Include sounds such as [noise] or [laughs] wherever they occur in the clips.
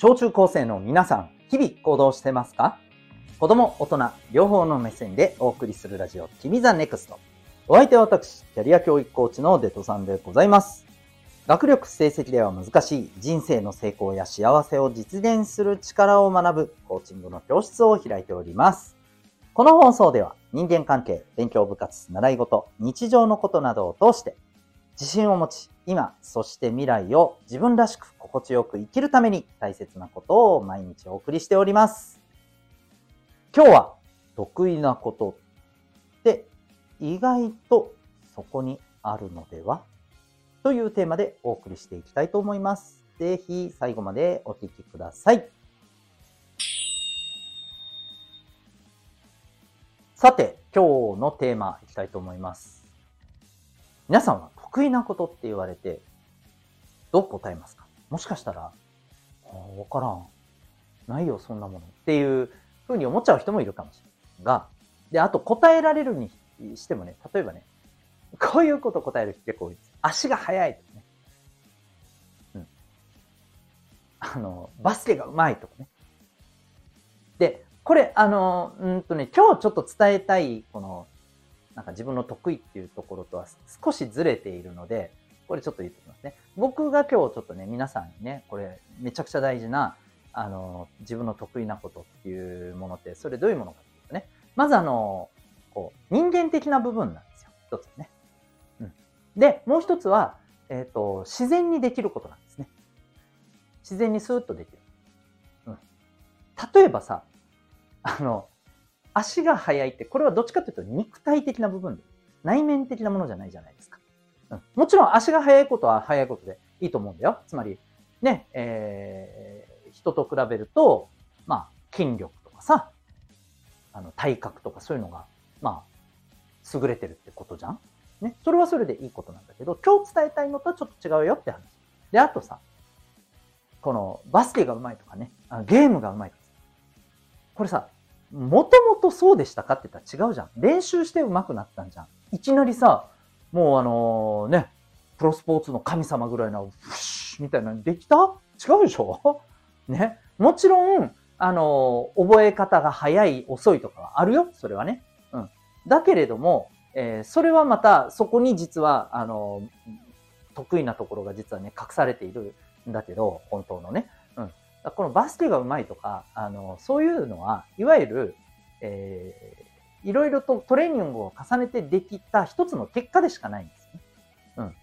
小中高生の皆さん、日々行動してますか？子供、大人、両方の目線でお送りするラジオ、君 the NEXT。お相手は私、キャリア教育コーチのデトさんでございます。学力成績では難しい人生の成功や幸せを実現する力を学ぶコーチングの教室を開いております。この放送では人間関係、勉強部活、習い事、日常のことなどを通して自信を持ち、今、そして未来を自分らしく心地よく生きるために大切なことを毎日お送りしております。今日は得意なことって意外とそこにあるのではというテーマでお送りしていきたいと思います。ぜひ最後までお聞きください。さて、今日のテーマいきたいと思います。皆さんは得意なことって言われて、どう答えますか？もしかしたら、わからん。ないよ、そんなもの。っていうふうに思っちゃう人もいるかもしれない。が、で、あと答えられるにしてもね、例えばね、こういうこと答える人結構多いです。足が速いとかね。うん。あの、バスケが上手いとかね。で、これ、あの、うんとね、今日ちょっと伝えたい、この、なんか自分の得意っていうところとは少しずれているので、これちょっと言ってきますね。僕が今日ちょっとね、皆さんにね、これめちゃくちゃ大事な、あの、自分の得意なことっていうものって、それどういうものかっていうとね、まずあの、こう、人間的な部分なんですよ。一つね。うん。で、もう一つは、えっ、ー、と、自然にできることなんですね。自然にスーッとできる。うん。例えばさ、あの、足が速いって、これはどっちかというと肉体的な部分で、内面的なものじゃないじゃないですか。うん、もちろん足が速いことは速いことでいいと思うんだよ。つまり、ね、えー、人と比べると、まあ、筋力とかさ、あの、体格とかそういうのが、まあ、優れてるってことじゃんね。それはそれでいいことなんだけど、今日伝えたいのとはちょっと違うよって話。で、あとさ、このバスケが上手いとかね、あのゲームが上手いとか。これさ、もともとそうでしたかって言ったら違うじゃん。練習して上手くなったんじゃん。いきなりさ、もうあのね、プロスポーツの神様ぐらいな、フシみたいなのできた？違うでしょ？[laughs] ね？もちろん、あの覚え方が早い、遅いとかはあるよ。それはね。うん。だけれども、えー、それはまた、そこに実は、あの得意なところが実はね、隠されているんだけど、本当のね。このバスケがうまいとか、あの、そういうのは、いわゆる、えー、いろいろとトレーニングを重ねてできた一つの結果でしかないんですね。うん。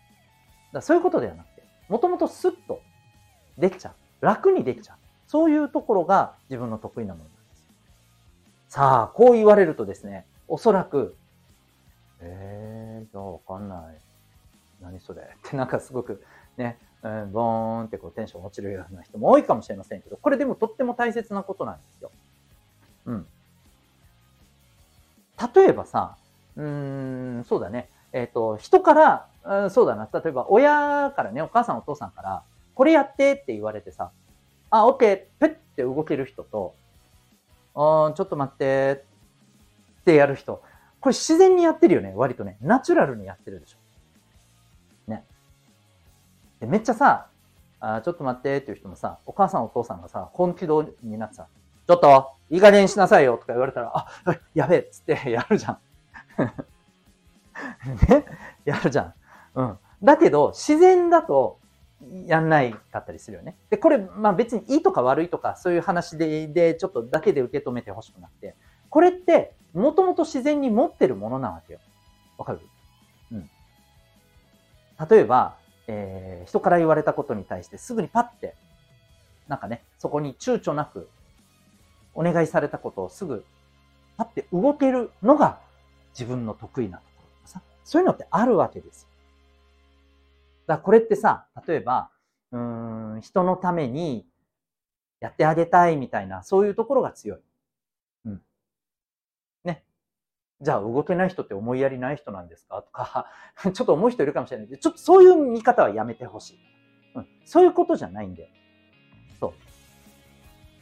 だそういうことではなくて、もともとスッとできちゃう。楽にできちゃう。そういうところが自分の得意なものなんです。さあ、こう言われるとですね、おそらく、えー、じゃあわかんない。何それ [laughs] ってなんかすごくね、うん、ボーンってこうテンション落ちるような人も多いかもしれませんけど、これでもとっても大切なことなんですよ。うん。例えばさ、うーん、そうだね。えっ、ー、と、人から、うん、そうだな。例えば親からね、お母さんお父さんから、これやってって言われてさ、あ、オッケー、ペッて動ける人と、あちょっと待ってってやる人。これ自然にやってるよね、割とね。ナチュラルにやってるでしょ。でめっちゃさ、あちょっと待ってっていう人もさ、お母さんお父さんがさ、本気度になってさ、ちょっと、いい加減しなさいよとか言われたら、あ、やべえっつって [laughs] やるじゃん。[laughs] ねやるじゃん。うん。だけど、自然だと、やんないかったりするよね。で、これ、まあ別にいいとか悪いとか、そういう話で、で、ちょっとだけで受け止めてほしくなくて、これって、もともと自然に持ってるものなわけよ。わかる？うん。例えば、えー、人から言われたことに対してすぐにパッて、なんかね、そこに躊躇なく、お願いされたことをすぐ、パッて動けるのが自分の得意なところとかさ、そういうのってあるわけですよ。だからこれってさ、例えば、うん、人のためにやってあげたいみたいな、そういうところが強い。じゃあ動けない人って思いやりない人なんですか？とか、[laughs] ちょっと思う人いるかもしれないけど、ちょっとそういう見方はやめてほしい。うん。そういうことじゃないんだよ。そ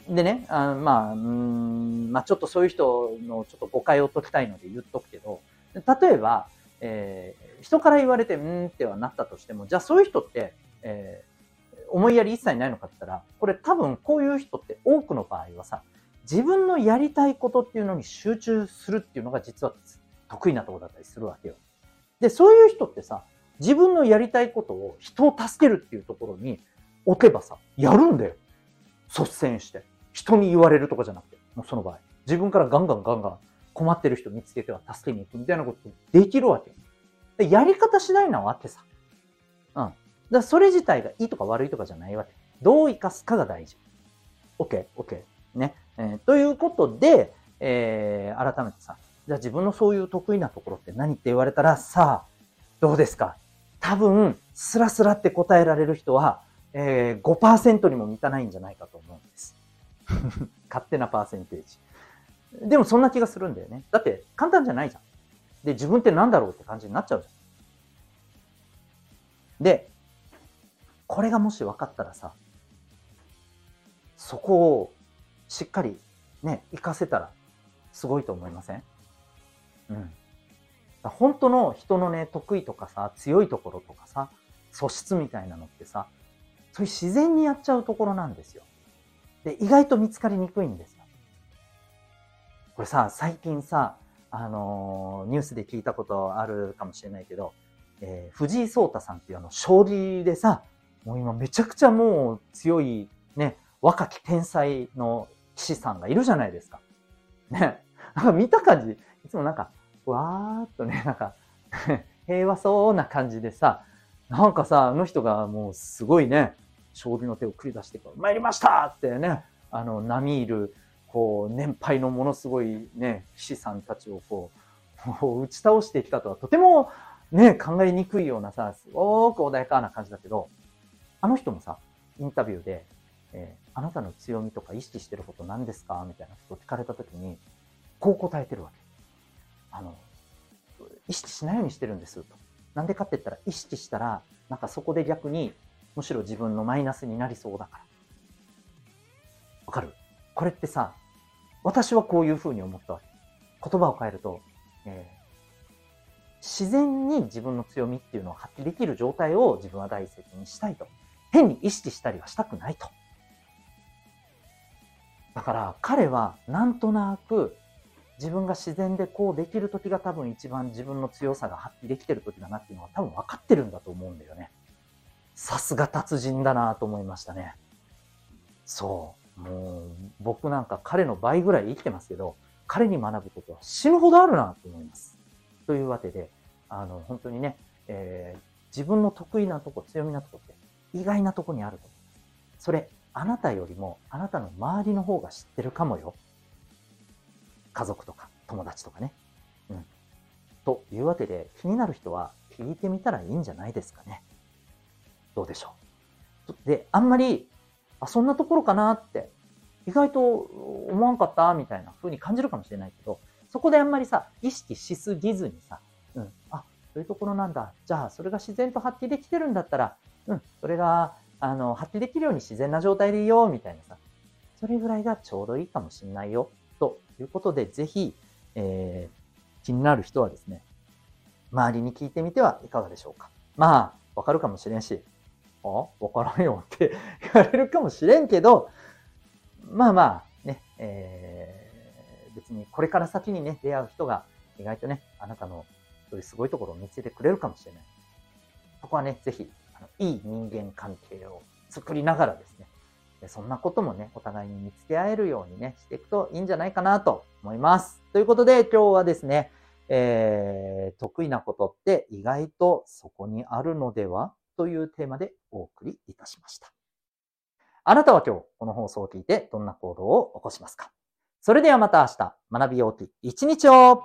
う。でね、あまあ、うん、まあちょっとそういう人のちょっと誤解を解きたいので言っとくけど、例えば、えー、人から言われて、うんってはなったとしても、じゃあそういう人って、えー、思いやり一切ないのかって言ったら、これ多分こういう人って多くの場合はさ、自分のやりたいことっていうのに集中するっていうのが実は得意なとこだったりするわけよ。で、そういう人ってさ、自分のやりたいことを人を助けるっていうところに置けばさ、やるんだよ。率先して。人に言われるとかじゃなくて、もうその場合。自分からガンガンガンガン困ってる人見つけては助けに行くみたいなことできるわけよ。でやり方次第なわけさ。うん。だそれ自体がいいとか悪いとかじゃないわけ。どう生かすかが大事。OK、OK。ね。えー、ということで、えー、改めてさ、じゃあ自分のそういう得意なところって何って言われたら、さあ、どうですか？多分、スラスラって答えられる人は、えー、5%にも満たないんじゃないかと思うんです。[laughs] 勝手なパーセンテージ。でもそんな気がするんだよね。だって簡単じゃないじゃん。で、自分って何だろうって感じになっちゃうじゃん。で、これがもし分かったらさ、そこをしっかりね、活かせたらすごいと思いません？うん。本当の人のね、得意とかさ、強いところとかさ、素質みたいなのってさ、そういう自然にやっちゃうところなんですよ。で、意外と見つかりにくいんですよ。これさ、最近さ、あのー、ニュースで聞いたことあるかもしれないけど、えー、藤井聡太さんっていうあの、将棋でさ、もう今めちゃくちゃもう強いね、若き天才の士さんがいるじゃないですか。ね。なんか見た感じ、いつもなんか、わーっとね、なんか [laughs] 平和そうな感じでさ、なんかさ、あの人がもうすごいね、将棋の手を繰り出して、参りましたってね、あの、並みいる、こう、年配のものすごいね、騎士さんたちをこう、打ち倒してきたとは、とてもね、考えにくいようなさ、すごく穏やかな感じだけど、あの人もさ、インタビューで、え、あなたの強みとか意識してること何ですか？みたいなことを聞かれたときに、こう答えてるわけ。あの、意識しないようにしてるんですと。なんでかって言ったら、意識したら、なんかそこで逆に、むしろ自分のマイナスになりそうだから。わかる？これってさ、私はこういうふうに思ったわけ。言葉を変えると、えー、自然に自分の強みっていうのを発揮できる状態を自分は大切にしたいと。変に意識したりはしたくないと。だから彼はなんとなく自分が自然でこうできる時が多分一番自分の強さが発揮できてる時だなっていうのは多分分かってるんだと思うんだよね。さすが達人だなと思いましたね。そう。もう僕なんか彼の倍ぐらい生きてますけど、彼に学ぶことは死ぬほどあるなと思います。というわけで、あの、本当にね、えー、自分の得意なとこ、強みなとこって意外なとこにあると思います。それ、あなたよりもあなたの周りの方が知ってるかもよ。家族とか友達とかね。うん。というわけで、気になる人は聞いてみたらいいんじゃないですかね。どうでしょう。で、あんまり、あ、そんなところかなって、意外と思わんかったみたいな風に感じるかもしれないけど、そこであんまりさ、意識しすぎずにさ、うん、あ、そういうところなんだ。じゃあ、それが自然と発揮できてるんだったら、うん、それが、あの、発揮できるように自然な状態でいいよ、みたいなさ、それぐらいがちょうどいいかもしんないよ、ということで、ぜひ、えー、気になる人はですね、周りに聞いてみてはいかがでしょうか。まあ、わかるかもしれんし、あわからんよって [laughs] 言われるかもしれんけど、まあまあ、ね、えー、別にこれから先にね、出会う人が意外とね、あなたのそういうすごいところを見つけてくれるかもしれない。そこはね、ぜひ、いい人間関係を作りながらですね、そんなこともね、お互いに見つけ合えるようにね、していくといいんじゃないかなと思います。ということで、今日はですね、えー、得意なことって意外とそこにあるのではというテーマでお送りいたしました。あなたは今日この放送を聞いてどんな行動を起こしますか？それではまた明日、学びようと一日を